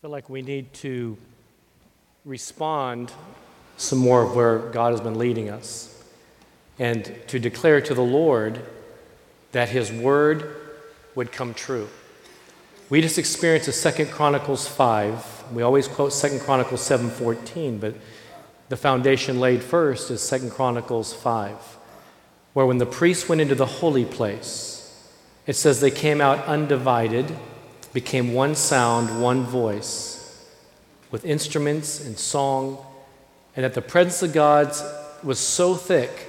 feel like we need to respond some more of where God has been leading us and to declare to the Lord that his word would come true. We just experienced a Second Chronicles 5. We always quote Second Chronicles 7:14, but the foundation laid first is Second Chronicles 5, where when the priests went into the holy place, it says they came out undivided became one sound, one voice, with instruments and song, and that the presence of God was so thick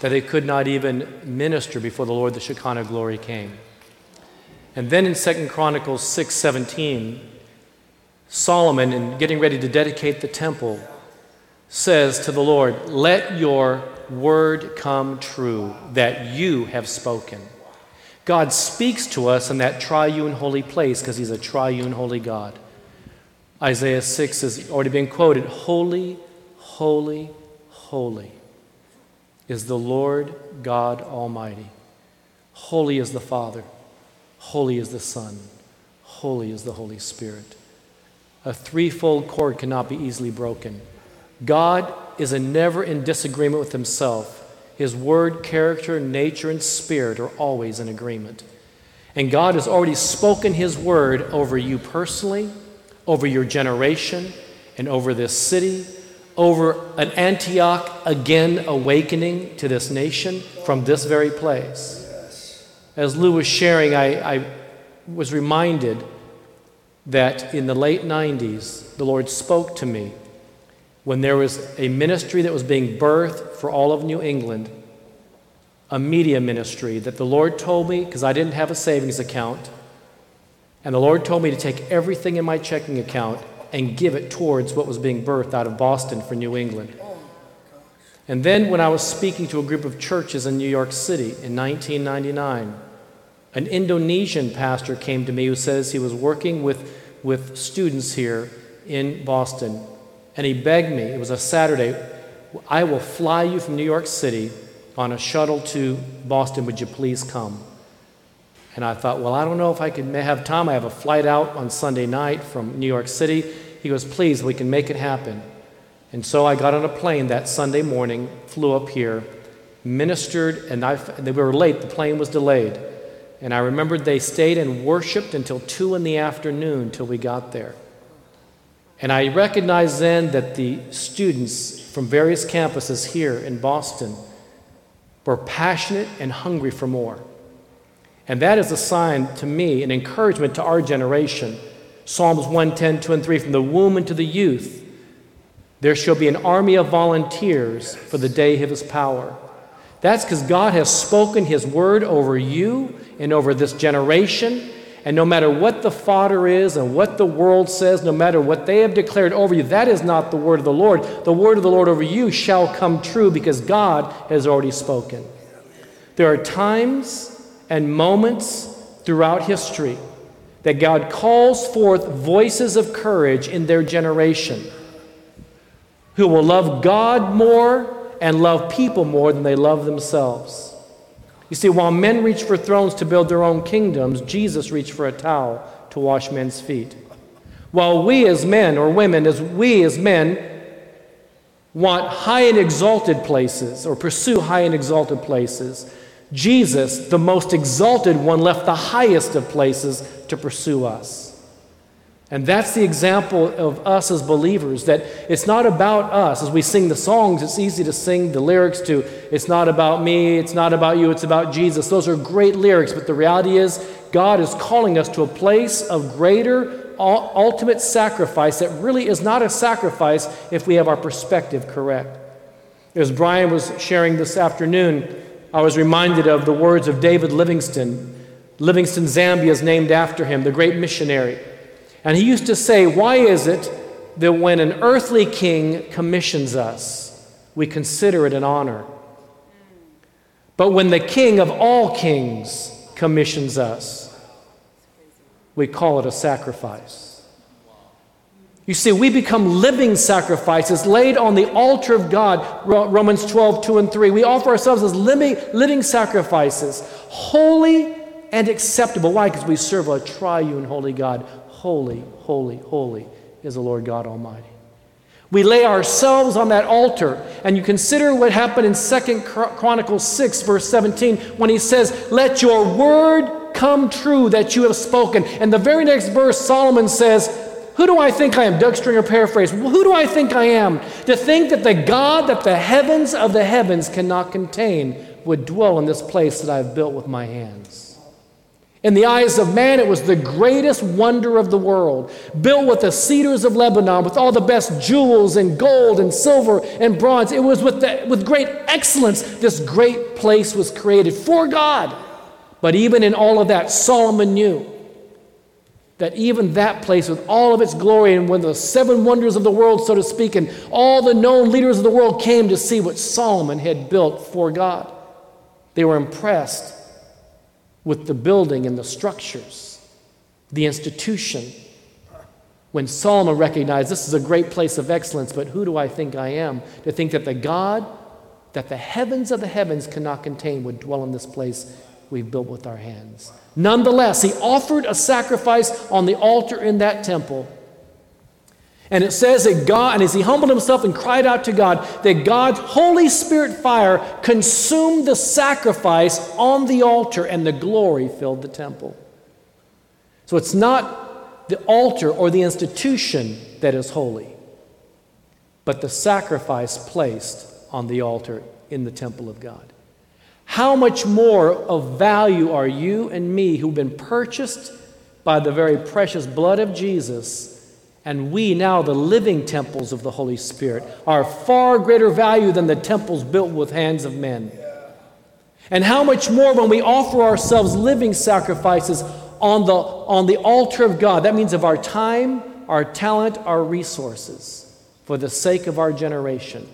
that they could not even minister before the Lord, the Shekinah glory came. And then in 2 Chronicles 6:17, Solomon, in getting ready to dedicate the temple, says to the Lord, Let your word come true that you have spoken. God speaks to us in that triune holy place because he's a triune holy God. Isaiah 6 has already been quoted Holy, holy, holy is the Lord God Almighty. Holy is the Father, holy is the Son, holy is the Holy Spirit. A threefold cord cannot be easily broken. God is a never in disagreement with himself. His word, character, nature, and spirit are always in agreement. And God has already spoken His word over you personally, over your generation, and over this city, over an Antioch again awakening to this nation from this very place. As Lou was sharing, I, I was reminded that in the late 90s, the Lord spoke to me when there was a ministry that was being birthed for all of New England, a media ministry that the Lord told me, because I didn't have a savings account, and the Lord told me to take everything in my checking account and give it towards what was being birthed out of Boston for New England. Oh and then, when I was speaking to a group of churches in New York City in 1999, an Indonesian pastor came to me who says he was working with, with students here in Boston and he begged me, it was a Saturday, I will fly you from New York City on a shuttle to Boston. Would you please come? And I thought, well, I don't know if I can have time. I have a flight out on Sunday night from New York City. He goes, please, we can make it happen. And so I got on a plane that Sunday morning, flew up here, ministered, and I, we were late. The plane was delayed. And I remembered they stayed and worshiped until 2 in the afternoon till we got there. And I recognized then that the students from various campuses here in Boston were passionate and hungry for more. And that is a sign to me, an encouragement to our generation. Psalms 110, 2 and 3 From the womb into the youth, there shall be an army of volunteers for the day of his power. That's because God has spoken his word over you and over this generation and no matter what the fodder is and what the world says, no matter what they have declared over you, that is not the word of the Lord. The word of the Lord over you shall come true because God has already spoken. There are times and moments throughout history that God calls forth voices of courage in their generation who will love God more and love people more than they love themselves. You see, while men reach for thrones to build their own kingdoms, Jesus reached for a towel to wash men's feet. While we as men or women, as we as men, want high and exalted places or pursue high and exalted places, Jesus, the most exalted one, left the highest of places to pursue us. And that's the example of us as believers that it's not about us. As we sing the songs, it's easy to sing the lyrics to, it's not about me, it's not about you, it's about Jesus. Those are great lyrics, but the reality is, God is calling us to a place of greater, ultimate sacrifice that really is not a sacrifice if we have our perspective correct. As Brian was sharing this afternoon, I was reminded of the words of David Livingstone. Livingstone, Zambia is named after him, the great missionary. And he used to say, Why is it that when an earthly king commissions us, we consider it an honor? But when the king of all kings commissions us, we call it a sacrifice. You see, we become living sacrifices laid on the altar of God. Romans 12, 2 and 3. We offer ourselves as living, living sacrifices, holy and acceptable. Why? Because we serve a triune holy God holy, holy, holy is the Lord God Almighty. We lay ourselves on that altar, and you consider what happened in Second Chronicles 6, verse 17, when he says, Let your word come true that you have spoken. And the very next verse, Solomon says, Who do I think I am? Doug Stringer paraphrase. Who do I think I am? To think that the God that the heavens of the heavens cannot contain would dwell in this place that I have built with my hands. In the eyes of man, it was the greatest wonder of the world, built with the cedars of Lebanon, with all the best jewels and gold and silver and bronze. It was with, the, with great excellence this great place was created for God. But even in all of that, Solomon knew that even that place, with all of its glory and when the seven wonders of the world, so to speak, and all the known leaders of the world came to see what Solomon had built for God, they were impressed with the building and the structures, the institution. When Solomon recognized this is a great place of excellence, but who do I think I am? To think that the God that the heavens of the heavens cannot contain would dwell in this place we've built with our hands. Nonetheless, he offered a sacrifice on the altar in that temple and it says that God, and as he humbled himself and cried out to God, that God's Holy Spirit fire consumed the sacrifice on the altar and the glory filled the temple. So it's not the altar or the institution that is holy, but the sacrifice placed on the altar in the temple of God. How much more of value are you and me who've been purchased by the very precious blood of Jesus? And we, now the living temples of the Holy Spirit, are far greater value than the temples built with hands of men. And how much more when we offer ourselves living sacrifices on the, on the altar of God? That means of our time, our talent, our resources for the sake of our generation.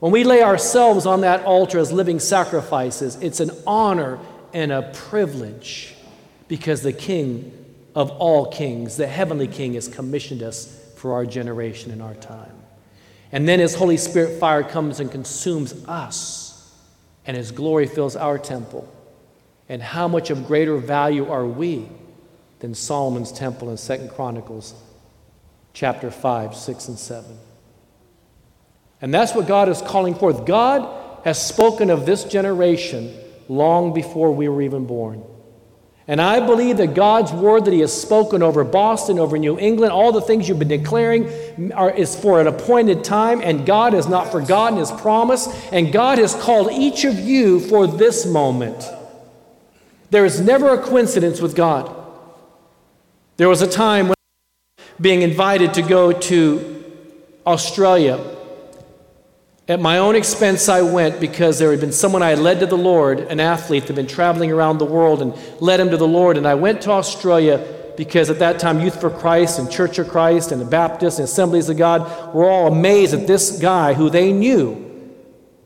When we lay ourselves on that altar as living sacrifices, it's an honor and a privilege because the King of all kings, the heavenly King, has commissioned us for our generation and our time. And then His Holy Spirit fire comes and consumes us, and His glory fills our temple. And how much of greater value are we than Solomon's temple in Second Chronicles chapter 5, 6, and 7? And that's what God is calling forth. God has spoken of this generation long before we were even born. And I believe that God's word that He has spoken over Boston, over New England, all the things you've been declaring are, is for an appointed time, and God has not forgotten His promise, and God has called each of you for this moment. There is never a coincidence with God. There was a time when being invited to go to Australia at my own expense, I went because there had been someone I had led to the Lord, an athlete that had been traveling around the world and led him to the Lord. And I went to Australia because at that time, Youth for Christ and Church of Christ and the Baptists and Assemblies of God were all amazed at this guy who they knew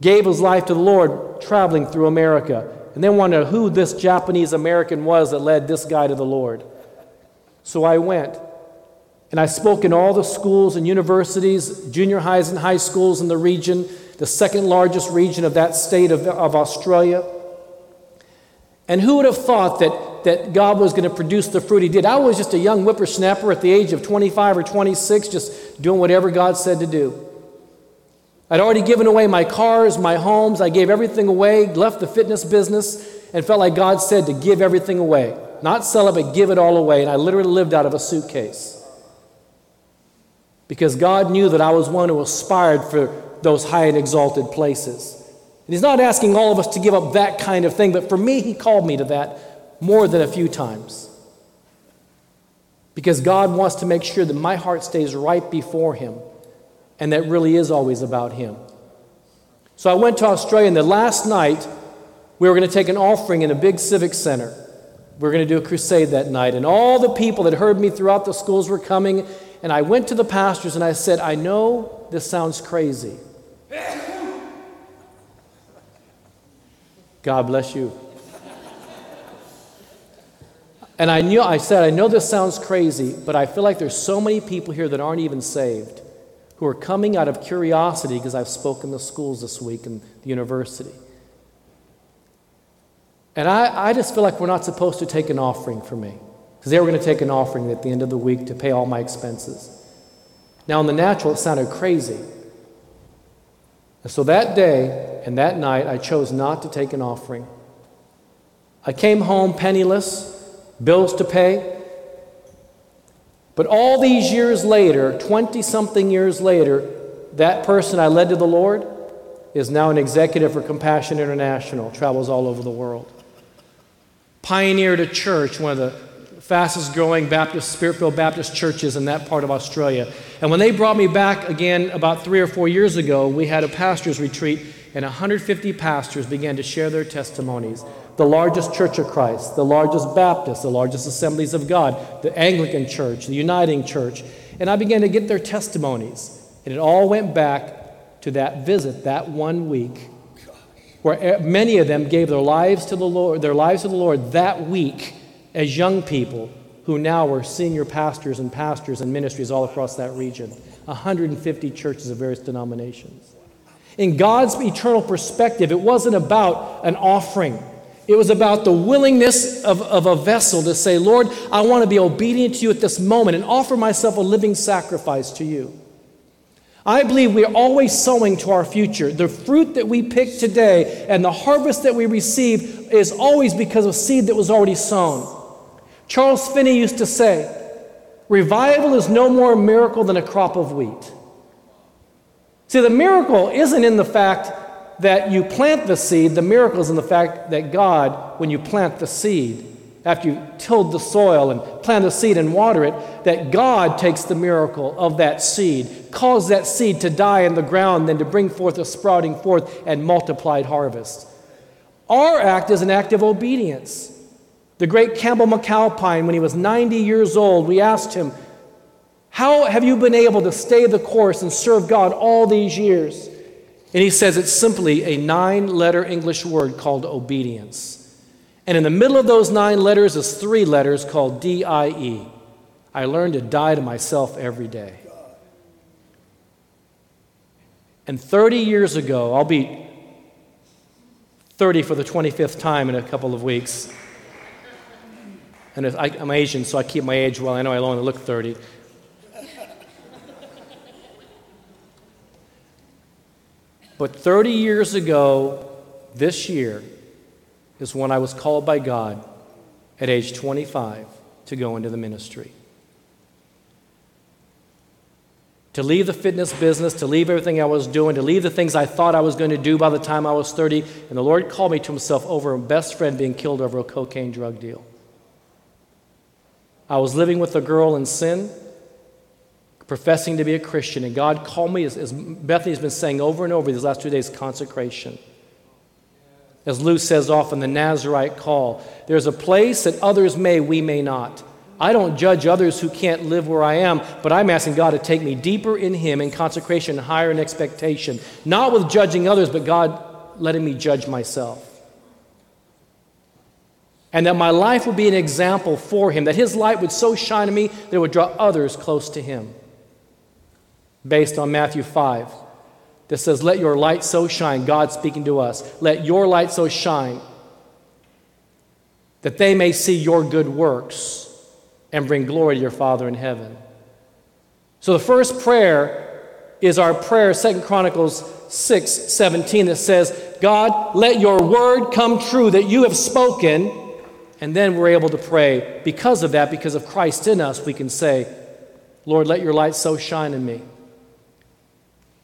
gave his life to the Lord traveling through America. And they wondered who this Japanese American was that led this guy to the Lord. So I went. And I spoke in all the schools and universities, junior highs and high schools in the region, the second largest region of that state of, of Australia. And who would have thought that, that God was going to produce the fruit He did? I was just a young whippersnapper at the age of 25 or 26, just doing whatever God said to do. I'd already given away my cars, my homes, I gave everything away, left the fitness business, and felt like God said to give everything away. Not sell it, but give it all away. And I literally lived out of a suitcase because God knew that I was one who aspired for those high and exalted places. And He's not asking all of us to give up that kind of thing, but for me, He called me to that more than a few times. Because God wants to make sure that my heart stays right before Him, and that really is always about Him. So I went to Australia, and the last night, we were going to take an offering in a big civic center. We were going to do a crusade that night, and all the people that heard me throughout the schools were coming, and I went to the pastors and I said, I know this sounds crazy. God bless you. And I knew, I said, I know this sounds crazy, but I feel like there's so many people here that aren't even saved who are coming out of curiosity because I've spoken to schools this week and the university. And I, I just feel like we're not supposed to take an offering for me. Because they were going to take an offering at the end of the week to pay all my expenses. Now, in the natural, it sounded crazy. And so that day and that night, I chose not to take an offering. I came home penniless, bills to pay. But all these years later, 20 something years later, that person I led to the Lord is now an executive for Compassion International, travels all over the world. Pioneered a church, one of the fastest growing Baptist, spirit filled Baptist churches in that part of Australia. And when they brought me back again about three or four years ago, we had a pastor's retreat, and 150 pastors began to share their testimonies. The largest church of Christ, the largest Baptist, the largest assemblies of God, the Anglican church, the Uniting church. And I began to get their testimonies. And it all went back to that visit that one week where many of them gave their lives to the Lord, their lives to the Lord that week as young people who now are senior pastors and pastors and ministries all across that region. 150 churches of various denominations. In God's eternal perspective, it wasn't about an offering. It was about the willingness of, of a vessel to say, Lord, I want to be obedient to you at this moment and offer myself a living sacrifice to you. I believe we are always sowing to our future. The fruit that we pick today and the harvest that we receive is always because of seed that was already sown. Charles Finney used to say, Revival is no more a miracle than a crop of wheat. See, the miracle isn't in the fact that you plant the seed, the miracle is in the fact that God, when you plant the seed, after you tilled the soil and plant the seed and water it, that God takes the miracle of that seed, cause that seed to die in the ground, then to bring forth a sprouting forth and multiplied harvest. Our act is an act of obedience. The great Campbell McAlpine, when he was 90 years old, we asked him, How have you been able to stay the course and serve God all these years? And he says it's simply a nine letter English word called obedience. And in the middle of those nine letters is three letters called D I E. I learned to die to myself every day. And 30 years ago, I'll be 30 for the 25th time in a couple of weeks. And I, am Asian, so I keep my age well. I know I only look 30. But 30 years ago, this year, is when I was called by God at age 25 to go into the ministry. To leave the fitness business, to leave everything I was doing, to leave the things I thought I was going to do by the time I was 30. And the Lord called me to Himself over a best friend being killed over a cocaine drug deal. I was living with a girl in sin, professing to be a Christian, and God called me, as, as Bethany's been saying over and over these last two days, consecration. As Lou says often, the Nazarite call. There's a place that others may, we may not. I don't judge others who can't live where I am, but I'm asking God to take me deeper in Him in consecration, higher in expectation. Not with judging others, but God letting me judge myself and that my life would be an example for him, that his light would so shine in me that it would draw others close to him. Based on Matthew 5, that says, Let your light so shine, God speaking to us, let your light so shine that they may see your good works and bring glory to your Father in heaven. So the first prayer is our prayer, Second Chronicles 6 17, that says, God, let your word come true that you have spoken and then we're able to pray because of that, because of Christ in us, we can say, Lord, let your light so shine in me.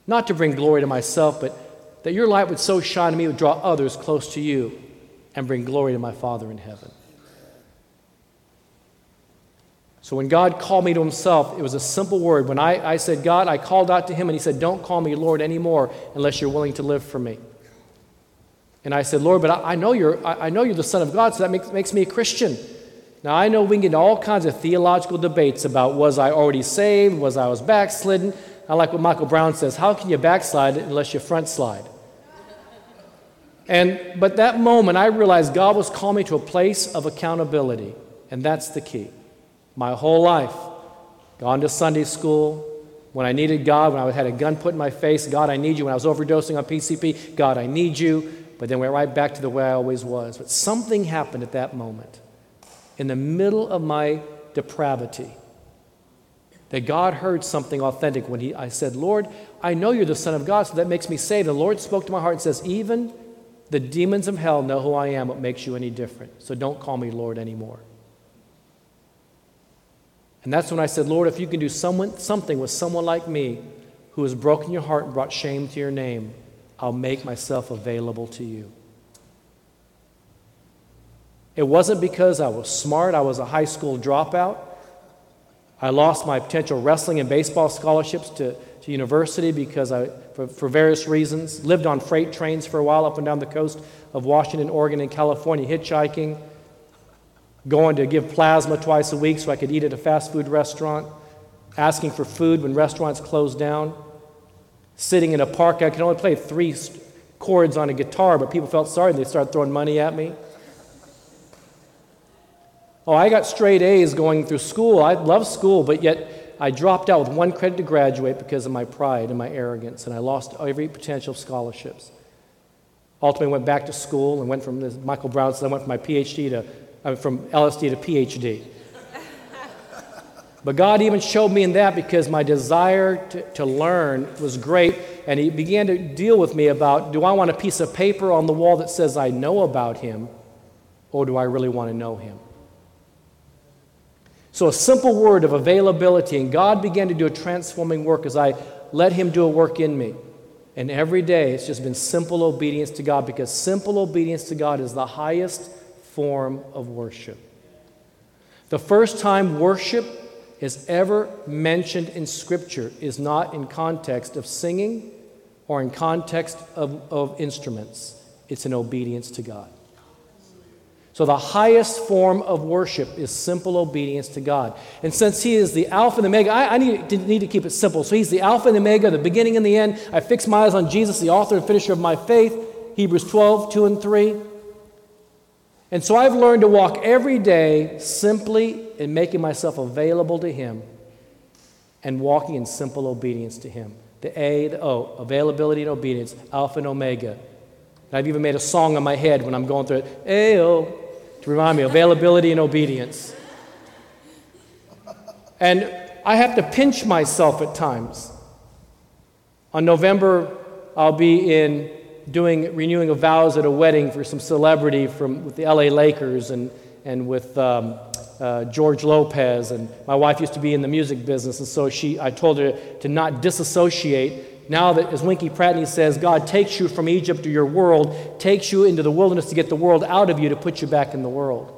Not to bring glory to myself, but that your light would so shine in me, would draw others close to you and bring glory to my Father in heaven. So when God called me to himself, it was a simple word. When I, I said, God, I called out to him and he said, Don't call me Lord anymore unless you're willing to live for me. And I said, Lord, but I, I know, you're, I, I, know you're the Son of God, so that makes, makes me a Christian. Now, I know we get into all kinds of theological debates about was I already saved, was I was backslidden. I like what Michael Brown says how can you backslide unless you front slide? And, but that moment, I realized God was calling me to a place of accountability, and that's the key. My whole life, gone to Sunday school, when I needed God, when I had a gun put in my face, God, I need you. When I was overdosing on PCP, God, I need you but then went right back to the way I always was. But something happened at that moment. in the middle of my depravity, that God heard something authentic when he, I said, Lord, I know you're the Son of God, so that makes me saved. The Lord spoke to my heart and says, Even the demons of hell know who I am. What makes you any different? So don't call me Lord anymore. And that's when I said, Lord, if you can do someone, something with someone like me who has broken your heart and brought shame to your name, I'll make myself available to you. It wasn't because I was smart, I was a high school dropout. I lost my potential wrestling and baseball scholarships to, to university because I, for, for various reasons, lived on freight trains for a while up and down the coast of Washington, Oregon, and California, hitchhiking, going to give plasma twice a week so I could eat at a fast food restaurant, asking for food when restaurants closed down, sitting in a park. I could only play three chords on a guitar, but people felt sorry and they started throwing money at me. Oh, I got straight A's going through school. I love school, but yet I dropped out with one credit to graduate because of my pride and my arrogance, and I lost every potential scholarships. Ultimately, went back to school and went from Michael Brown said I went from my PhD to from LSD to PhD. But God even showed me in that because my desire to, to learn was great, and He began to deal with me about do I want a piece of paper on the wall that says I know about Him, or do I really want to know Him? So, a simple word of availability, and God began to do a transforming work as I let Him do a work in me. And every day it's just been simple obedience to God because simple obedience to God is the highest form of worship. The first time worship is ever mentioned in Scripture is not in context of singing or in context of, of instruments, it's in obedience to God. So, the highest form of worship is simple obedience to God. And since He is the Alpha and the Omega, I, I need, to, need to keep it simple. So, He's the Alpha and the Omega, the beginning and the end. I fix my eyes on Jesus, the author and finisher of my faith. Hebrews 12, 2 and 3. And so, I've learned to walk every day simply in making myself available to Him and walking in simple obedience to Him. The A, the O, availability and obedience, Alpha and Omega. And I've even made a song in my head when I'm going through it. A, O, to remind me availability and obedience. And I have to pinch myself at times. On November, I'll be in doing renewing of vows at a wedding for some celebrity from with the LA Lakers and, and with um, uh, George Lopez. And my wife used to be in the music business, and so she, I told her to not disassociate now that, as Winkie Pratney says, God takes you from Egypt to your world, takes you into the wilderness to get the world out of you to put you back in the world.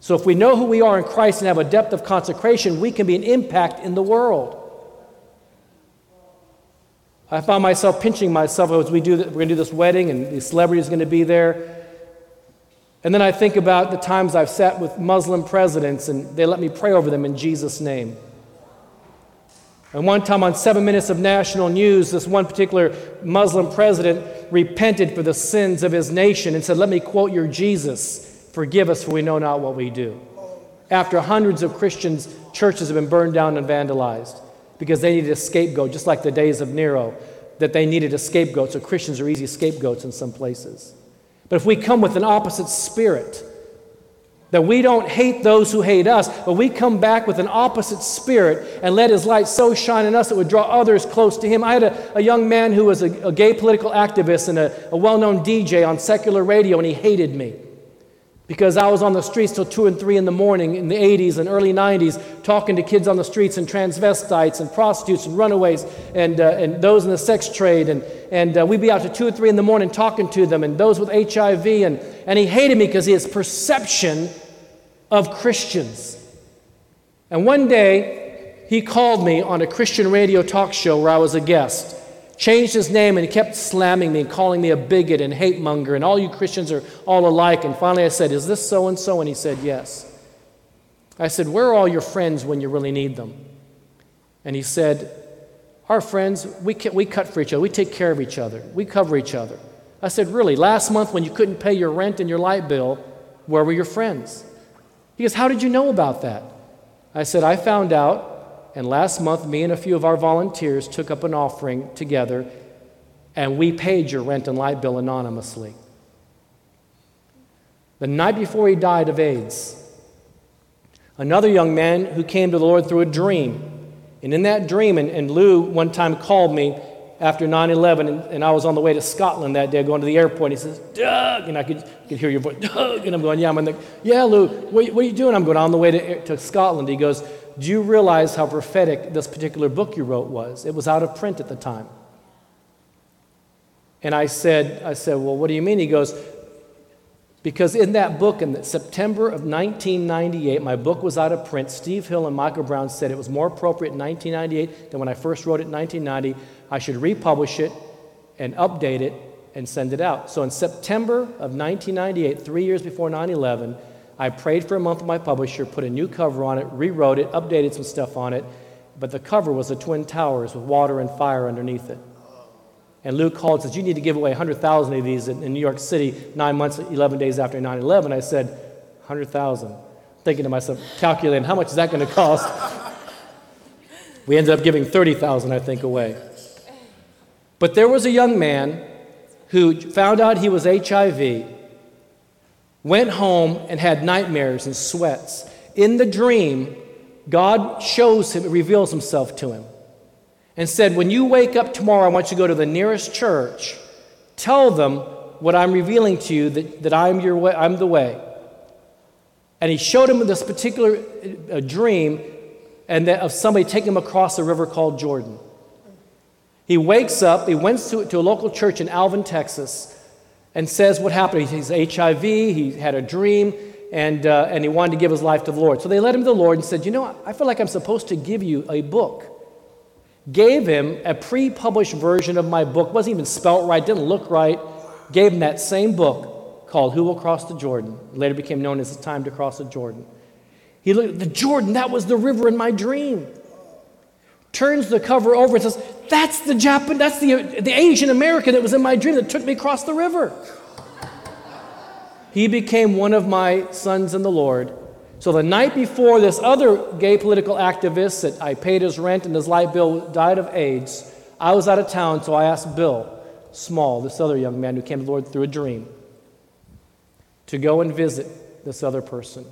So, if we know who we are in Christ and have a depth of consecration, we can be an impact in the world. I found myself pinching myself as we do, we're going to do this wedding and the celebrity is going to be there. And then I think about the times I've sat with Muslim presidents and they let me pray over them in Jesus' name. And one time on seven minutes of national news, this one particular Muslim president repented for the sins of his nation and said, Let me quote your Jesus, forgive us for we know not what we do. After hundreds of Christians' churches have been burned down and vandalized because they needed a scapegoat, just like the days of Nero, that they needed a scapegoat. So Christians are easy scapegoats in some places. But if we come with an opposite spirit, that we don't hate those who hate us, but we come back with an opposite spirit and let His light so shine in us that would draw others close to Him. I had a, a young man who was a, a gay political activist and a, a well known DJ on secular radio, and he hated me because I was on the streets till 2 and 3 in the morning in the 80s and early 90s talking to kids on the streets and transvestites and prostitutes and runaways and, uh, and those in the sex trade. And, and uh, we'd be out to 2 or 3 in the morning talking to them and those with HIV. And, and he hated me because his perception of Christians. And one day, he called me on a Christian radio talk show where I was a guest changed his name and he kept slamming me and calling me a bigot and hate monger and all you Christians are all alike. And finally I said, Is this so and so? And he said, Yes. I said, Where are all your friends when you really need them? And he said, Our friends, we, we cut for each other. We take care of each other. We cover each other. I said, Really? Last month when you couldn't pay your rent and your light bill, where were your friends? He goes, How did you know about that? I said, I found out and last month, me and a few of our volunteers took up an offering together, and we paid your rent and light bill anonymously. the night before he died of AIDS. Another young man who came to the Lord through a dream. And in that dream, and, and Lou one time called me after 9 11, and, and, I was on the way to Scotland that day, going to the airport. He says, Doug, and I could, could hear your voice, Doug. And I'm going, Yeah, I'm like, Yeah, Lou, what, what, are you doing? I'm going on the way to, to Scotland. He goes, Do you realize how prophetic this particular book you wrote was? It was out of print at the time. And I said, I said, Well, what do you mean? He goes, because in that book, in September of 1998, my book was out of print. Steve Hill and Michael Brown said it was more appropriate in 1998 than when I first wrote it in 1990. I should republish it and update it and send it out. So in September of 1998, three years before 9 11, I prayed for a month with my publisher, put a new cover on it, rewrote it, updated some stuff on it, but the cover was the Twin Towers with water and fire underneath it. And Lou called and says, You need to give away 100,000 of these in, in, New York City nine months, 11 days after 9 11. I said, 100,000. Thinking to myself, calculating, how much is that going to cost? we ended up giving 30,000, I think, away. But there was a young man who found out he was HIV, went home and had nightmares and sweats. In the dream, God shows him, reveals himself to him and said, When you wake up tomorrow, I want you to go to the nearest church. Tell them what I'm revealing to you, that, that I'm, your way, I'm the way. And he showed him this particular uh, dream and that of somebody taking him across a river called Jordan. He wakes up, he went to, to a local church in Alvin, Texas, and says what happened. He's HIV, he had a dream, and, uh, and he wanted to give his life to the Lord. So they led him to the Lord and said, You know, I feel like I'm supposed to give you a book gave him a pre published version of my book. Wasn't even spelt right, didn't look right. Gave him that same book called Who Will Cross the Jordan. It later became known as The Time to Cross the Jordan. He looked at the Jordan, that was the river in my dream. Turns the cover over and says, That's the Japan, that's the, the Asian American that was in my dream that took me across the river. He became one of my sons in the Lord so the night before this other gay political activist that I paid his rent and his light bill died of AIDS, I was out of town, so I asked Bill Small, this other young man who came to the Lord through a dream, to go and visit this other person.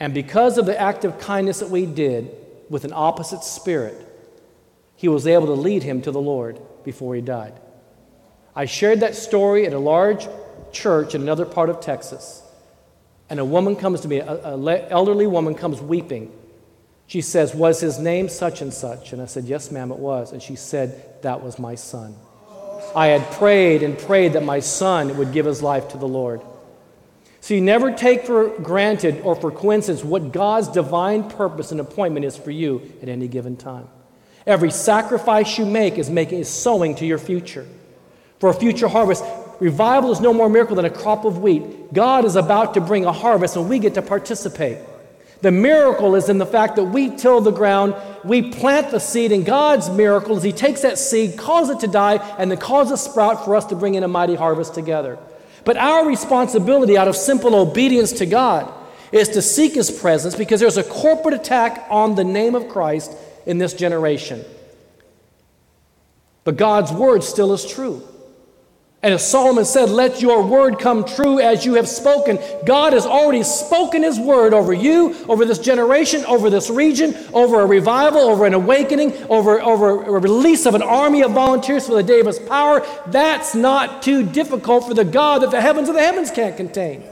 And because of the act of kindness that we did with an opposite spirit, he was able to lead him to the Lord before he died. I shared that story at a large church in another part of Texas. And a woman comes to me, an elderly woman comes weeping. She says, Was his name such and such? And I said, Yes, ma'am, it was. And she said, That was my son. I had prayed and prayed that my son would give his life to the Lord. So you never take for granted or for coincidence what God's divine purpose and appointment is for you at any given time. Every sacrifice you make is making is sowing to your future. For a future harvest, revival is no more miracle than a crop of wheat. God is about to bring a harvest, and we get to participate. The miracle is in the fact that we till the ground, we plant the seed, and God's miracle is He takes that seed, causes it to die, and then causes a sprout for us to bring in a mighty harvest together. But our responsibility out of simple obedience to God is to seek His presence because there's a corporate attack on the name of Christ in this generation. But God's word still is true. And as Solomon said, let your word come true as you have spoken. God has already spoken his word over you, over this generation, over this region, over a revival, over an awakening, over, over a release of an army of volunteers for the day of his power. That's not too difficult for the God that the heavens of the heavens can't contain.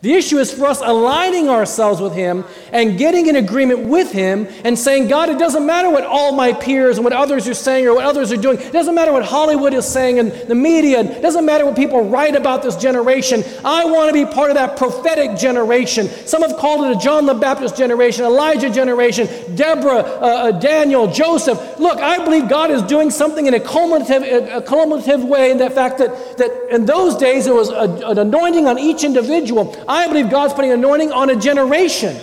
The issue is for us aligning ourselves with Him and getting in agreement with Him and saying, God, it doesn't matter what all my peers and what others are saying or what others are doing. It doesn't matter what Hollywood is saying and the media. It doesn't matter what people write about this generation. I want to be part of that prophetic generation. Some have called it a John the Baptist generation, Elijah generation, Deborah, uh, uh, Daniel, Joseph. Look, I believe God is doing something in a cumulative, a way in the fact that, that in those days there was a, an anointing on each individual. I believe God's putting anointing on a generation,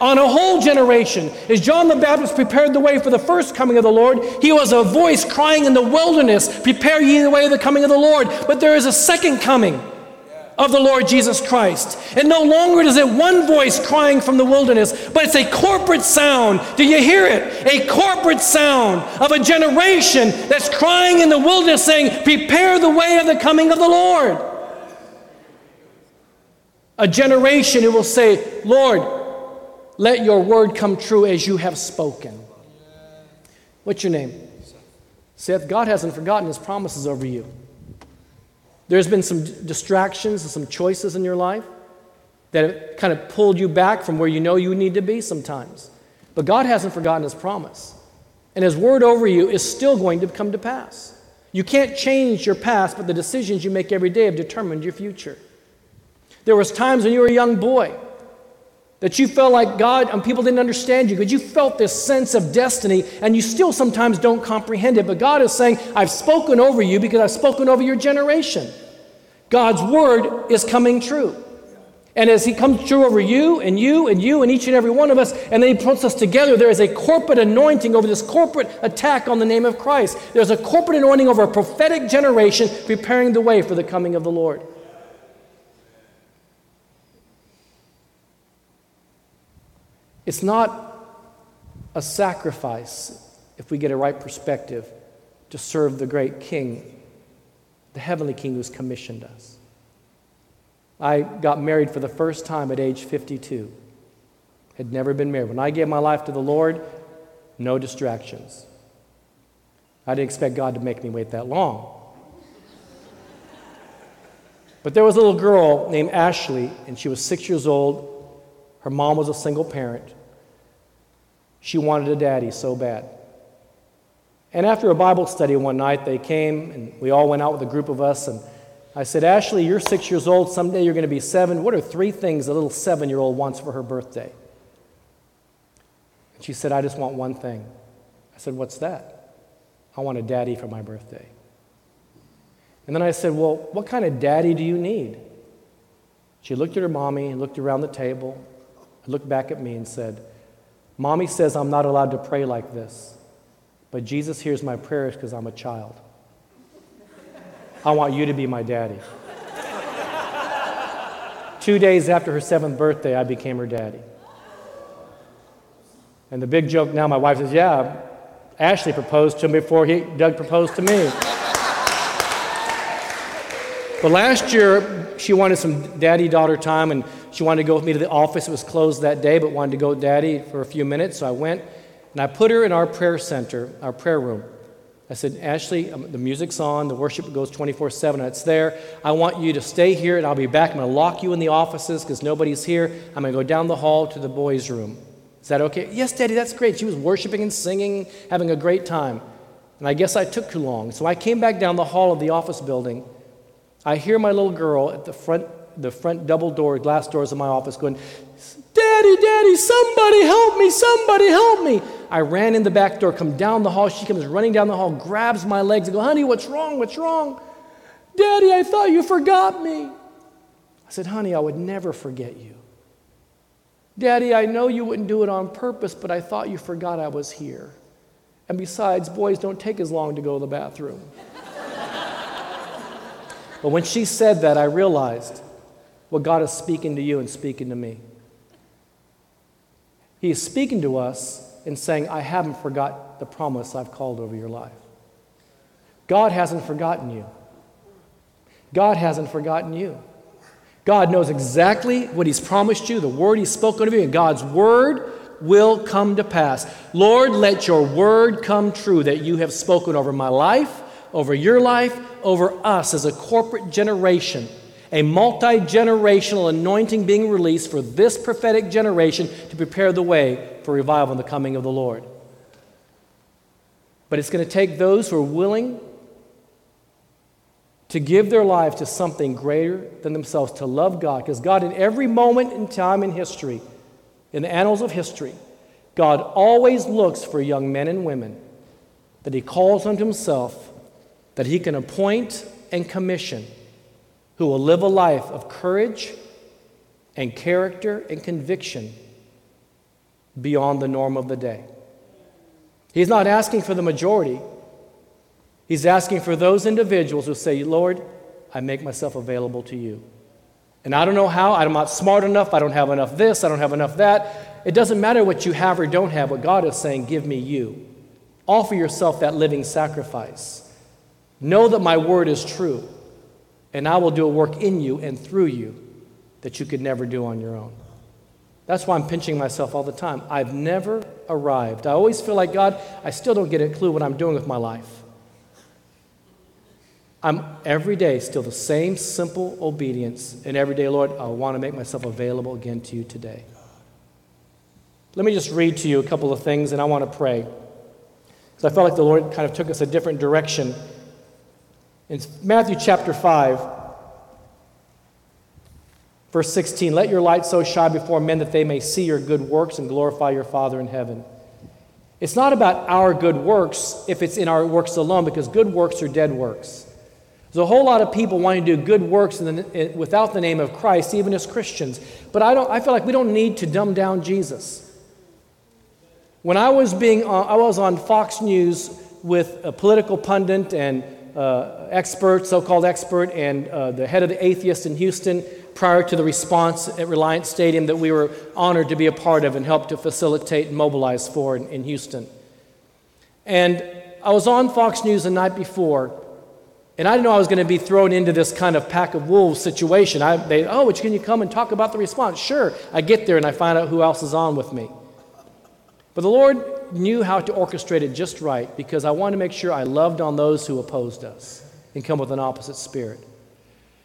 on a whole generation. As John the Baptist prepared the way for the first coming of the Lord, he was a voice crying in the wilderness, Prepare ye the way of the coming of the Lord. But there is a second coming of the Lord Jesus Christ. And no longer is it one voice crying from the wilderness, but it's a corporate sound. Do you hear it? A corporate sound of a generation that's crying in the wilderness saying, Prepare the way of the coming of the Lord. A generation who will say, Lord, let your word come true as you have spoken. What's your name? Seth, God hasn't forgotten his promises over you. There's been some distractions and some choices in your life that have kind of pulled you back from where you know you need to be sometimes. But God hasn't forgotten his promise. And his word over you is still going to come to pass. You can't change your past, but the decisions you make every day have determined your future. There was times when you were a young boy that you felt like God and people didn't understand you because you felt this sense of destiny and you still sometimes don't comprehend it. But God is saying, I've spoken over you because I've spoken over your generation. God's word is coming true. And as He comes true over you and you and you and each and every one of us, and then He puts us together, there is a corporate anointing over this corporate attack on the name of Christ. There's a corporate anointing over a prophetic generation preparing the way for the coming of the Lord. It's not a sacrifice, if we get a right perspective, to serve the great King, the heavenly King who's commissioned us. I got married for the first time at age 52. Had never been married. When I gave my life to the Lord, no distractions. I didn't expect God to make me wait that long. But there was a little girl named Ashley, and she was six years old. Her mom was a single parent. She wanted a daddy so bad. And after a Bible study one night, they came and we all went out with a group of us. And I said, Ashley, you're six years old. Someday you're going to be seven. What are three things a little seven year old wants for her birthday? And she said, I just want one thing. I said, What's that? I want a daddy for my birthday. And then I said, Well, what kind of daddy do you need? She looked at her mommy, and looked around the table, looked back at me, and said, Mommy says I'm not allowed to pray like this, but Jesus hears my prayers because I'm a child. I want you to be my daddy. Two days after her seventh birthday, I became her daddy. And the big joke now, my wife says, Yeah, Ashley proposed to him before he, Doug proposed to me. but last year, she wanted some daddy daughter time, and she wanted to go with me to the office. It was closed that day, but wanted to go with daddy for a few minutes. So I went and I put her in our prayer center, our prayer room. I said, Ashley, um, the music's on, the worship goes 24 7, it's there. I want you to stay here and I'll be back. I'm going to lock you in the offices because nobody's here. I'm going to go down the hall to the boys' room. Is that okay? Yes, Daddy, that's great. She was worshiping and singing, having a great time. And I guess I took too long. So I came back down the hall of the office building. I hear my little girl at the front the front double door, glass doors of my office going, Daddy, Daddy, somebody help me, somebody help me. I ran in the back door, come down the hall. She comes running down the hall, grabs my legs, and go, Honey, what's wrong? What's wrong? Daddy, I thought you forgot me. I said, Honey, I would never forget you. Daddy, I know you wouldn't do it on purpose, but I thought you forgot I was here. And besides, boys don't take as long to go to the bathroom. but when she said that, I realized what God is speaking to you and speaking to me. He is speaking to us and saying, I haven't forgot the promise I've called over your life. God hasn't forgotten you. God hasn't forgotten you. God knows exactly what He's promised you, the word He's spoken to you, and God's word will come to pass. Lord, let your word come true that you have spoken over my life, over your life, over us as a corporate generation a multi generational anointing being released for this prophetic generation to prepare the way for revival and the coming of the Lord. But it's going to take those who are willing to give their life to something greater than themselves, to love God. Because God, in every moment in time in history, in the annals of history, God always looks for young men and women that He calls unto Himself, that He can appoint and commission who will live a life of courage and character and conviction beyond the norm of the day. He's not asking for the majority. He's asking for those individuals who say, Lord, I make myself available to you. And I don't know how, I'm not smart enough, I don't have enough this, I don't have enough that. It doesn't matter what you have or don't have, what God is saying, give me you. Offer yourself that living sacrifice. Know that my word is true and I will do a work in you and through you that you could never do on your own. That's why I'm pinching myself all the time. I've never arrived. I always feel like, God, I still don't get a clue what I'm doing with my life. I'm every day still the same simple obedience. And every day, Lord, I want to make myself available again to you today. Let me just read to you a couple of things and I want to pray. Because I felt like the Lord kind of took us a different direction. In Matthew chapter 5, verse 16, let your light so shine before men that they may see your good works and glorify your Father in heaven. It's not about our good works if it's in our works alone, because good works are dead works. There's a whole lot of people wanting to do good works the, without the name of Christ, even as Christians. But I, don't, I feel like we don't need to dumb down Jesus. When I was, being, uh, I was on Fox News with a political pundit and uh, expert, so called expert, and uh, the head of the atheist in Houston prior to the response at Reliant Stadium that we were honored to be a part of and helped to facilitate and mobilize for in, in Houston. And I was on Fox News the night before, and I didn't know I was going to be thrown into this kind of pack of wolves situation. I, they, oh, which can you come and talk about the response? Sure. I get there and I find out who else is on with me. But the Lord knew how to orchestrate it just right because I wanted to make sure I loved on those who opposed us and come with an opposite spirit.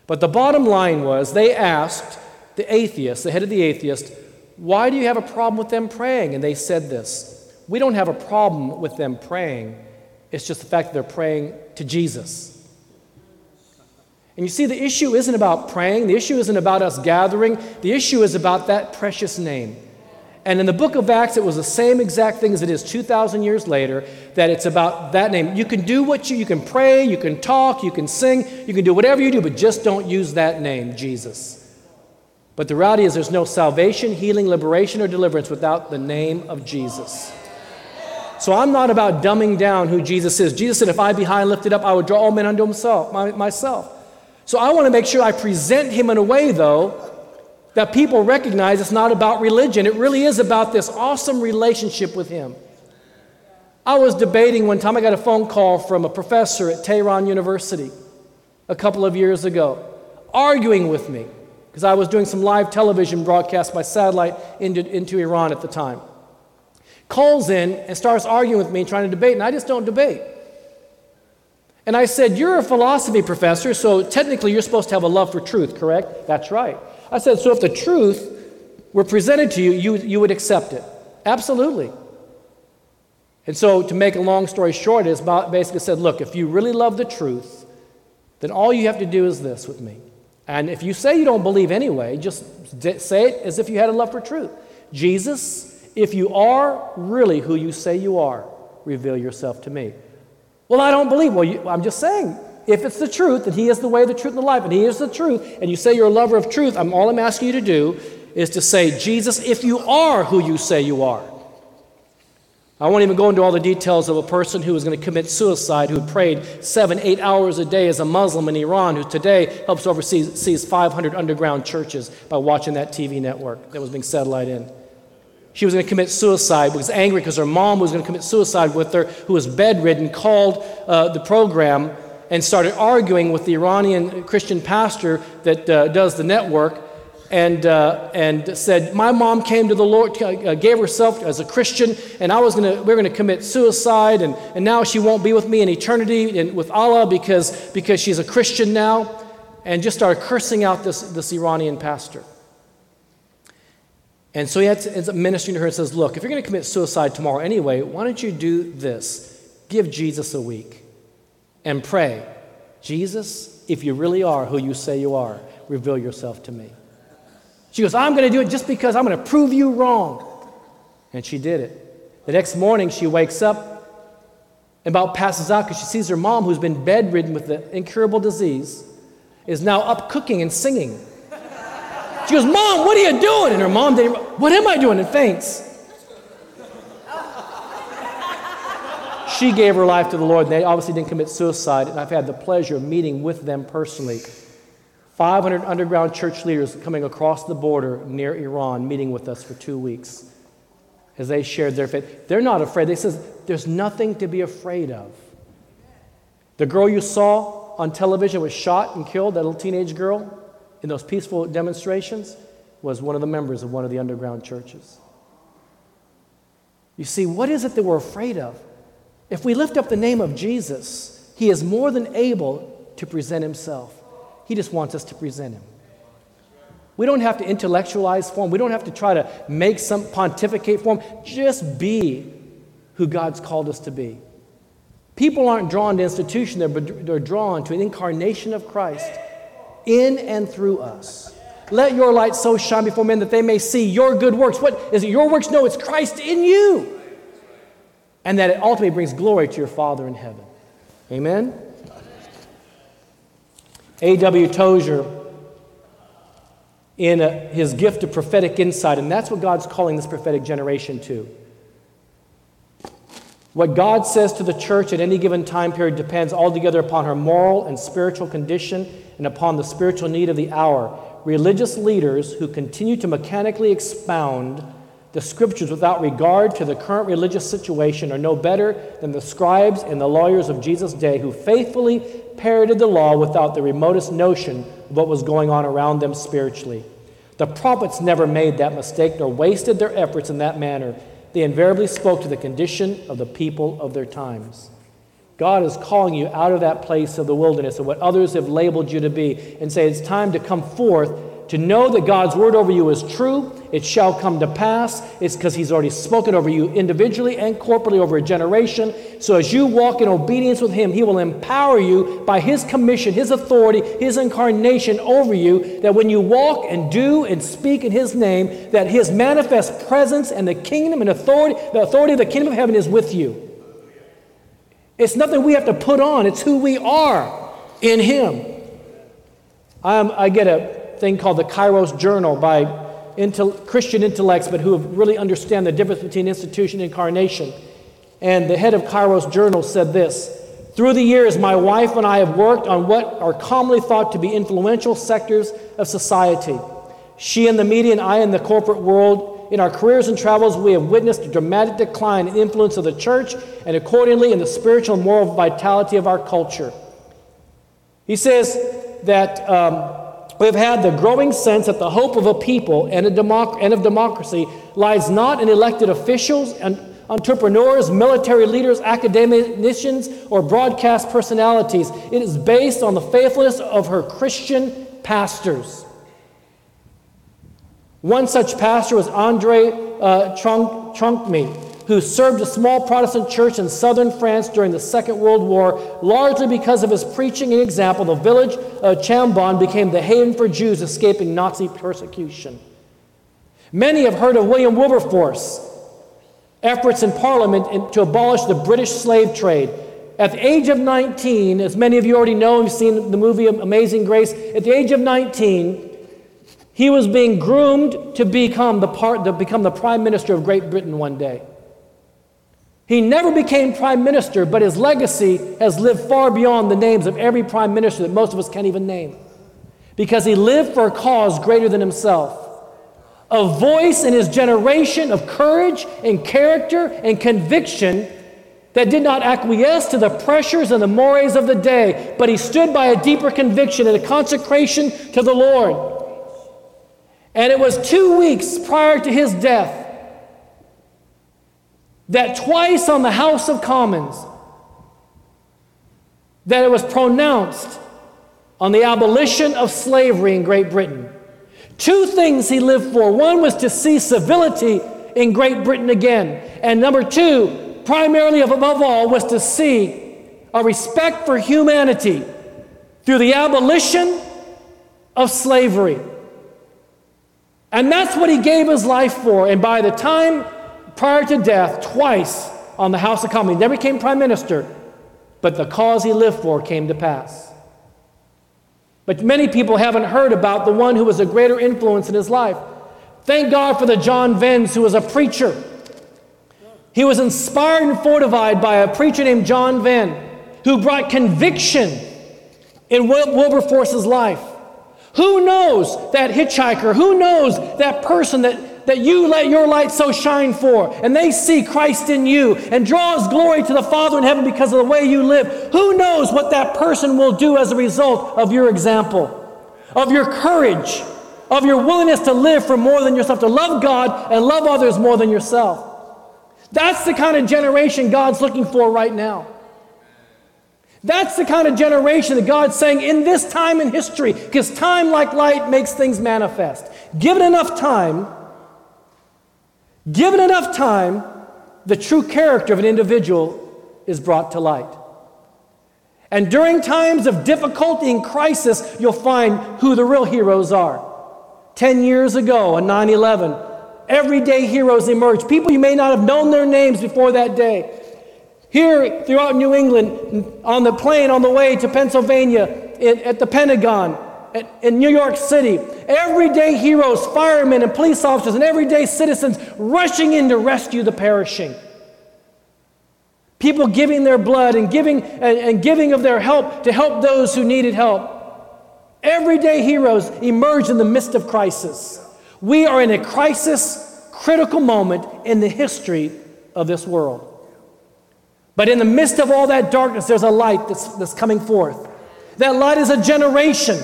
But the bottom line was they asked the atheist, the head of the atheist, why do you have a problem with them praying? And they said this We don't have a problem with them praying. It's just the fact that they're praying to Jesus. And you see, the issue isn't about praying, the issue isn't about us gathering, the issue is about that precious name. And in the book of Acts, it was the same exact thing as it is 2,000 years later, that it's about that name. You can do what you, you can pray, you can talk, you can sing, you can do whatever you do, but just don't use that name, Jesus. But the reality is, there's no salvation, healing, liberation, or deliverance without the name of Jesus. So I'm not about dumbing down who Jesus is. Jesus said, If I be high and lifted up, I would draw all men unto himself, my, myself. So I want to make sure I present him in a way, though, that people recognize it's not about religion. It really is about this awesome relationship with him. I was debating one time, I got a phone call from a professor at Tehran University a couple of years ago, arguing with me because I was doing some live television broadcast by satellite into, into Iran at the time. Calls in and starts arguing with me, trying to debate, and I just don't debate. And I said, You're a philosophy professor, so technically you're supposed to have a love for truth, correct? That's right. I said, So if the truth were presented to you, you, you would accept it. Absolutely. And so, to make a long story short, is basically said, Look, if you really love the truth, then all you have to do is this with me. And if you say you don't believe anyway, just say it as if you had a love for truth. Jesus, if you are really who you say you are, reveal yourself to me. Well, I don't believe. Well, you, I'm just saying, if it's the truth, that He is the way, the truth, and the life, and He is the truth, and you say you're a lover of truth, I'm, all I'm asking you to do is to say, Jesus, if you are who you say you are. I won't even go into all the details of a person who was going to commit suicide, who prayed seven, eight hours a day as a Muslim in Iran, who today helps oversee 500 underground churches by watching that TV network that was being satellite in. She was going to commit suicide, was angry because her mom was going to commit suicide with her, who was bedridden, called uh, the program and started arguing with the Iranian Christian pastor that uh, does the network and, uh, and said, My mom came to the Lord, uh, gave herself as a Christian, and I was gonna, we are going to commit suicide, and, and now she won't be with me in eternity and with Allah because, because she's a Christian now, and just started cursing out this, this Iranian pastor. And so he ends up ministering to her and says, Look, if you're going to commit suicide tomorrow anyway, why don't you do this? Give Jesus a week and pray, Jesus, if you really are who you say you are, reveal yourself to me. She goes, I'm going to do it just because I'm going to prove you wrong. And she did it. The next morning, she wakes up and about passes out because she sees her mom, who's been bedridden with the incurable disease, is now up cooking and singing. She goes, Mom, what are you doing? And her mom didn't, What am I doing? And faints. She gave her life to the Lord, and they obviously didn't commit suicide. And I've had the pleasure of meeting with them personally. 500 underground church leaders coming across the border near Iran, meeting with us for two weeks as they shared their faith. They're not afraid. They says, There's nothing to be afraid of. The girl you saw on television was shot and killed, that little teenage girl. in those peaceful demonstrations was one of the members of one of the underground churches. You see, what is it that we're afraid of? If we lift up the name of Jesus, He is more than able to present Himself. He just wants us to present Him. We don't have to intellectualize for Him, we don't have to try to make some pontificate for Him. Just be who God's called us to be. People aren't drawn to institution, they're, they're drawn to an incarnation of Christ in and through us. Let your light so shine before men that they may see your good works. What is it your works? No, it's Christ in you. And that it ultimately brings glory to your Father in heaven. Amen? A.W. Tozer, in a, his gift of prophetic insight, and that's what God's calling this prophetic generation to. What God says to the church at any given time period depends altogether upon her moral and spiritual condition and upon the spiritual need of the hour. Religious leaders who continue to mechanically expound the scriptures without regard to the current religious situation are no better than the scribes and the lawyers of Jesus' day who faithfully parroted the law without the remotest notion of what was going on around them spiritually. The prophets never made that mistake nor wasted their efforts in that manner they invariably spoke to the condition of the people of their times. God is calling you out of that place of the wilderness of what others have labeled you to be and say it's time to come forth to know that God's word over you is true, it shall come to pass. It's because He's already spoken over you individually and corporately over a generation. So as you walk in obedience with Him, He will empower you by His commission, His authority, His incarnation over you, that when you walk and do and speak in His name, that His manifest presence and the kingdom and authority, the authority of the kingdom of heaven is with you. It's nothing we have to put on, it's who we are in Him. I'm, I get a thing called the Kairos Journal by intel- Christian intellects, but who really understand the difference between institution and incarnation. And the head of Kairos Journal said this Through the years, my wife and I have worked on what are commonly thought to be influential sectors of society. She in the media and I in the corporate world. In our careers and travels, we have witnessed a dramatic decline in influence of the church and accordingly in the spiritual and moral vitality of our culture. He says that um, we have had the growing sense that the hope of a people and, a democ- and of democracy lies not in elected officials and entrepreneurs, military leaders, academicians, or broadcast personalities. It is based on the faithfulness of her Christian pastors. One such pastor was Andre uh, Trunk, Trunkme, who served a small Protestant church in southern France during the Second World War. Largely because of his preaching and example, the village of Chambon became the haven for Jews escaping Nazi persecution. Many have heard of William Wilberforce's efforts in Parliament to abolish the British slave trade. At the age of 19, as many of you already know, you've seen the movie Amazing Grace, at the age of 19, he was being groomed to become the, part, to become the prime minister of Great Britain one day. He never became prime minister, but his legacy has lived far beyond the names of every prime minister that most of us can't even name. Because he lived for a cause greater than himself. A voice in his generation of courage and character and conviction that did not acquiesce to the pressures and the mores of the day, but he stood by a deeper conviction and a consecration to the Lord. And it was two weeks prior to his death that twice on the House of Commons that it was pronounced on the abolition of slavery in Great Britain. Two things he lived for. One was to see civility in Great Britain again. And number two, primarily above all, was to see a respect for humanity through the abolition of slavery. And that's what he gave his life for. And by the time prior to death twice on the House of Commons. He never became prime minister, but the cause he lived for came to pass. But many people haven't heard about the one who was a greater influence in his life. Thank God for the John Venns, who was a preacher. He was inspired and fortified by a preacher named John Venn, who brought conviction in Wilberforce's life. Who knows that hitchhiker? Who knows that person that that you let your light so shine for, and they see Christ in you and draws glory to the Father in heaven because of the way you live, who knows what that person will do as a result of your example? of your courage, of your willingness to live for more than yourself, to love God and love others more than yourself. That's the kind of generation God's looking for right now. That's the kind of generation that God's saying in this time in history, because time, like light, makes things manifest. Given enough time, given enough time, the true character of an individual is brought to light. And during times of difficulty and crisis, you'll find who the real heroes are. Ten years ago, on 9 11, everyday heroes emerged. People you may not have known their names before that day. Here, throughout New England, on the plane on the way to Pennsylvania, in, at the Pentagon, in New York City, everyday heroes, firemen, and police officers, and everyday citizens rushing in to rescue the perishing. People giving their blood and giving, and, and giving of their help to help those who needed help. Everyday heroes emerge in the midst of crisis. We are in a crisis, critical moment in the history of this world. But in the midst of all that darkness, there's a light that's, that's coming forth. That light is a generation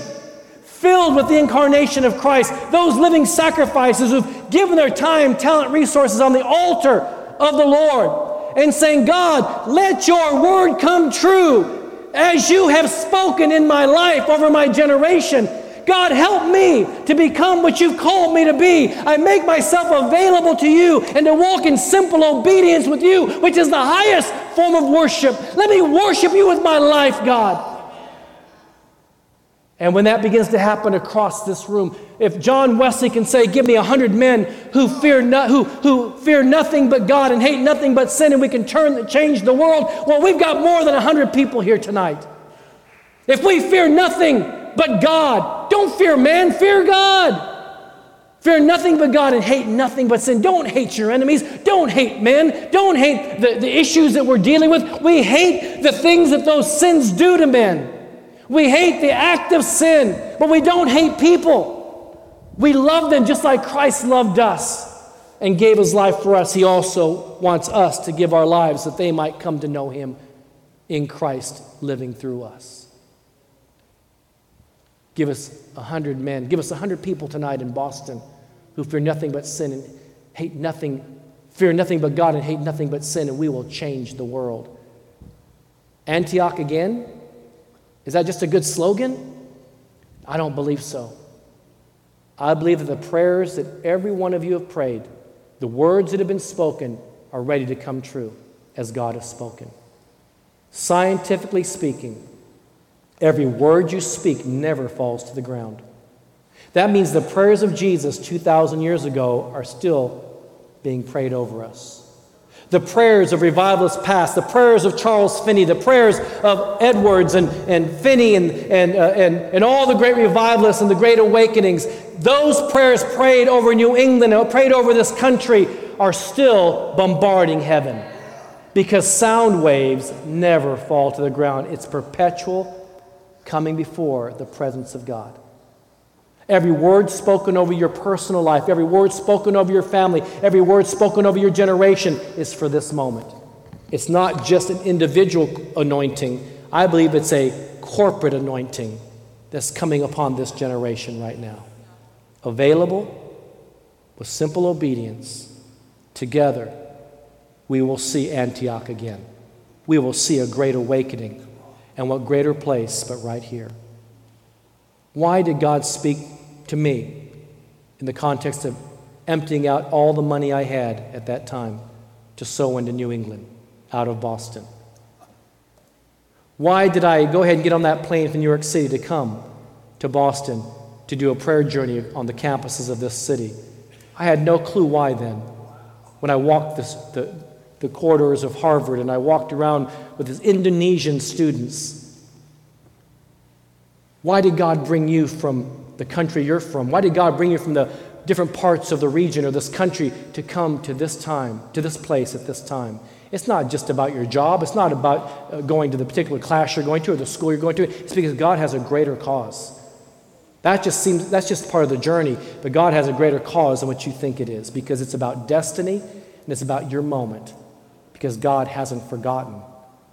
filled with the incarnation of Christ, those living sacrifices who've given their time, talent, resources on the altar of the Lord and saying, God, let your word come true as you have spoken in my life over my generation. God, help me to become what you've called me to be. I make myself available to you and to walk in simple obedience with you, which is the highest form of worship. Let me worship you with my life, God. And when that begins to happen across this room, if John Wesley can say, Give me a hundred men who fear, no, who, who fear nothing but God and hate nothing but sin, and we can turn, change the world, well, we've got more than a hundred people here tonight. If we fear nothing but God, don't fear man, fear God. Fear nothing but God and hate nothing but sin. Don't hate your enemies. Don't hate men. Don't hate the, the issues that we're dealing with. We hate the things that those sins do to men. We hate the act of sin, but we don't hate people. We love them just like Christ loved us and gave his life for us. He also wants us to give our lives that they might come to know him in Christ living through us. Give us a hundred men, give us a hundred people tonight in Boston who fear nothing but sin and hate nothing, fear nothing but God and hate nothing but sin, and we will change the world. Antioch again, is that just a good slogan? I don't believe so. I believe that the prayers that every one of you have prayed, the words that have been spoken, are ready to come true as God has spoken. Scientifically speaking, every word you speak never falls to the ground. That means the prayers of Jesus 2,000 years ago are still being prayed over us the prayers of revivalists past, the prayers of Charles Finney, the prayers of Edwards and, and Finney and, and, uh, and, and all the great revivalists and the great awakenings, those prayers prayed over New England, uh, prayed over this country, are still bombarding heaven. Because sound waves never fall to the ground, it's perpetual coming before the presence of God. Every word spoken over your personal life, every word spoken over your family, every word spoken over your generation is for this moment. It's not just an individual anointing, I believe it's a corporate anointing that's coming upon this generation right now. Available with simple obedience, together we will see Antioch again. We will see a great awakening. And what greater place but right here? Why did God speak to me in the context of emptying out all the money I had at that time to sow into New England out of Boston. Why did I go ahead and get on that plane from New York City to come to Boston to do a prayer journey on the campuses of this city? I had no clue why then. When I walked this, the, the corridors of Harvard and I walked around with these Indonesian students, why did God bring you from the country you're from? Why did God bring you from the different parts of the region or this country to come to this time, to this place at this time? It's not just about your job. It's not about uh, going to the particular class you're going to or the school you're going to. It's because God has a greater cause. That just seems that's just part of the journey, but God has a greater cause than what you think it is because it's about destiny and it's about your moment because God hasn't forgotten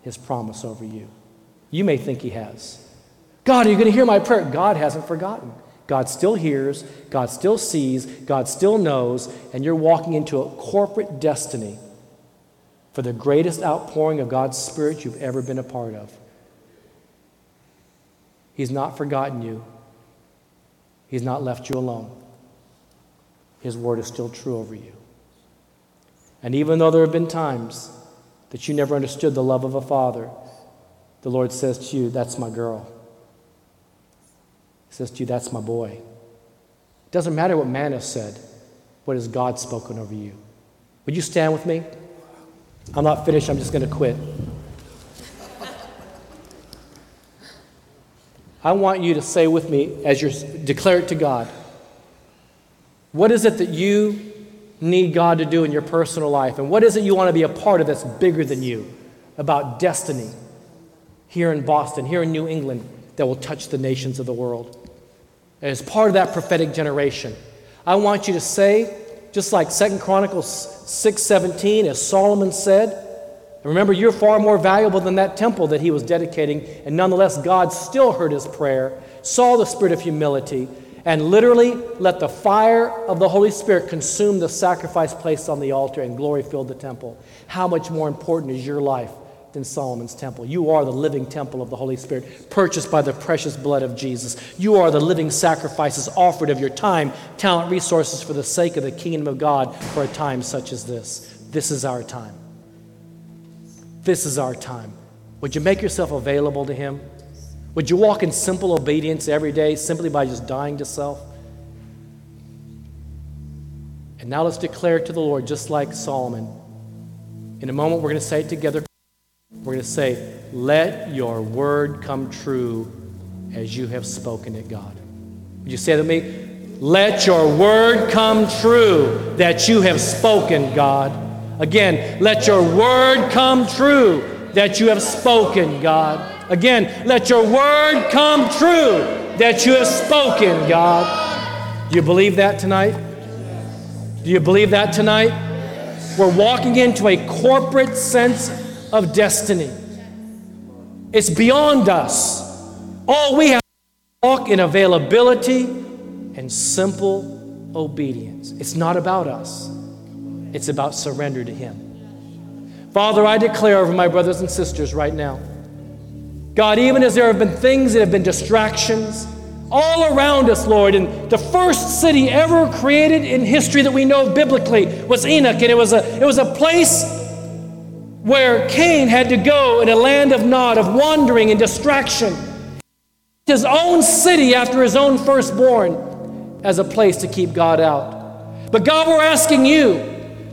his promise over you. You may think he has. God, are you going to hear my prayer? God hasn't forgotten. God still hears, God still sees, God still knows, and you're walking into a corporate destiny for the greatest outpouring of God's Spirit you've ever been a part of. He's not forgotten you, He's not left you alone. His word is still true over you. And even though there have been times that you never understood the love of a father, the Lord says to you, That's my girl. Says to you, That's my boy. It doesn't matter what man has said, what has God spoken over you? Would you stand with me? I'm not finished, I'm just going to quit. I want you to say with me as you declare it to God. What is it that you need God to do in your personal life? And what is it you want to be a part of that's bigger than you about destiny here in Boston, here in New England, that will touch the nations of the world? As part of that prophetic generation, I want you to say, just like Second Chronicles 6:17, as Solomon said, remember, you're far more valuable than that temple that he was dedicating. And nonetheless, God still heard his prayer, saw the spirit of humility, and literally let the fire of the Holy Spirit consume the sacrifice placed on the altar, and glory filled the temple. How much more important is your life than Solomon's temple? You are the living temple of the Holy Spirit, purchased by the precious blood of Jesus. You are the living sacrifices offered of your time, talent, resources for the sake of the kingdom of God for a time such as this. This is our time. This is our time. Would you make yourself available to Him? Would you walk in simple obedience every day simply by just dying to self? And now let's declare it to the Lord, just like Solomon. In a moment, we're going to say it together. We're going to say, Let your word come true as you have spoken it, God. Would you say to me? Let your word come true that you have spoken, God. Again, let your word come true that you have spoken, God. Again, let your word come true that you have spoken, God. Do you believe that tonight? Do you believe that tonight? We're walking into a corporate sense of destiny. It's beyond us. All we have to walk in availability and simple obedience. It's not about us. It's about surrender to Him. Father, I declare over my brothers and sisters right now, God, even as there have been things that have been distractions all around us, Lord, and the first city ever created in history that we know of biblically was Enoch, and it was a, it was a place where Cain had to go in a land of Nod, of wandering and distraction. His own city after his own firstborn as a place to keep God out. But God, we're asking you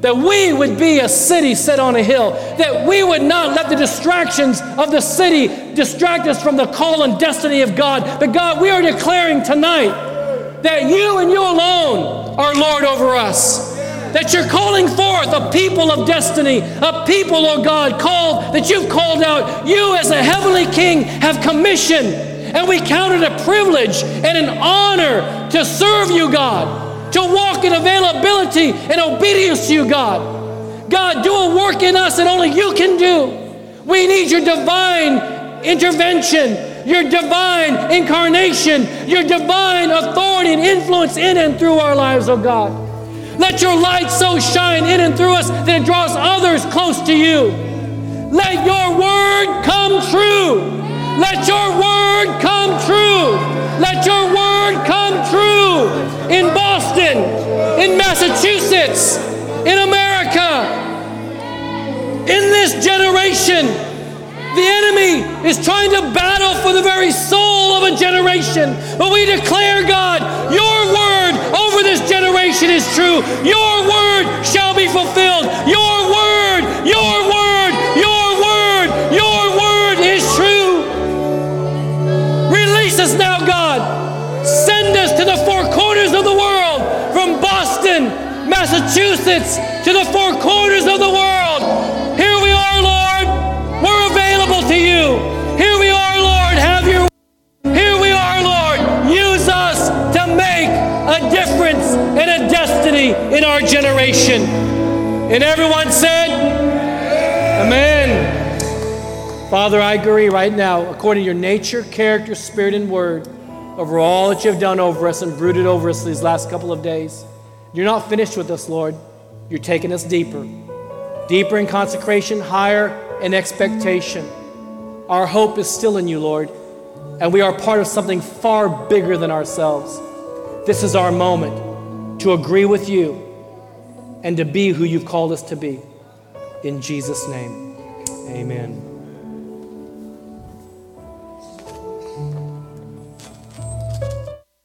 that we would be a city set on a hill, that we would not let the distractions of the city distract us from the call and destiny of God. But God, we are declaring tonight that you and you alone are Lord over us. That you're calling forth a people of destiny, a people, oh God, called, that you've called out. You, as a heavenly king, have commissioned. And we count it a privilege and an honor to serve you, God to walk in availability and obedience to you, God. God, do a work in us that only you can do. We need your divine intervention, your divine incarnation, your divine authority and influence in and through our lives, oh God. Let your light so shine in and through us that it draws others close to you. Let your word come true. Let your word come true. Let your word come true in Boston, in Massachusetts, in America, in this generation. The enemy is trying to battle for the very soul of a generation. But we declare, God, your word over this generation is true. Your word shall be fulfilled. Your word, your word, your word, your word is true. Release us now, God. Send us to the four corners of the world, from Boston, Massachusetts, to the four corners of the world. In our generation. And everyone said, Amen. Father, I agree right now, according to your nature, character, spirit, and word, over all that you've done over us and brooded over us these last couple of days. You're not finished with us, Lord. You're taking us deeper, deeper in consecration, higher in expectation. Our hope is still in you, Lord, and we are part of something far bigger than ourselves. This is our moment to agree with you and to be who you've called us to be. In Jesus' name, amen.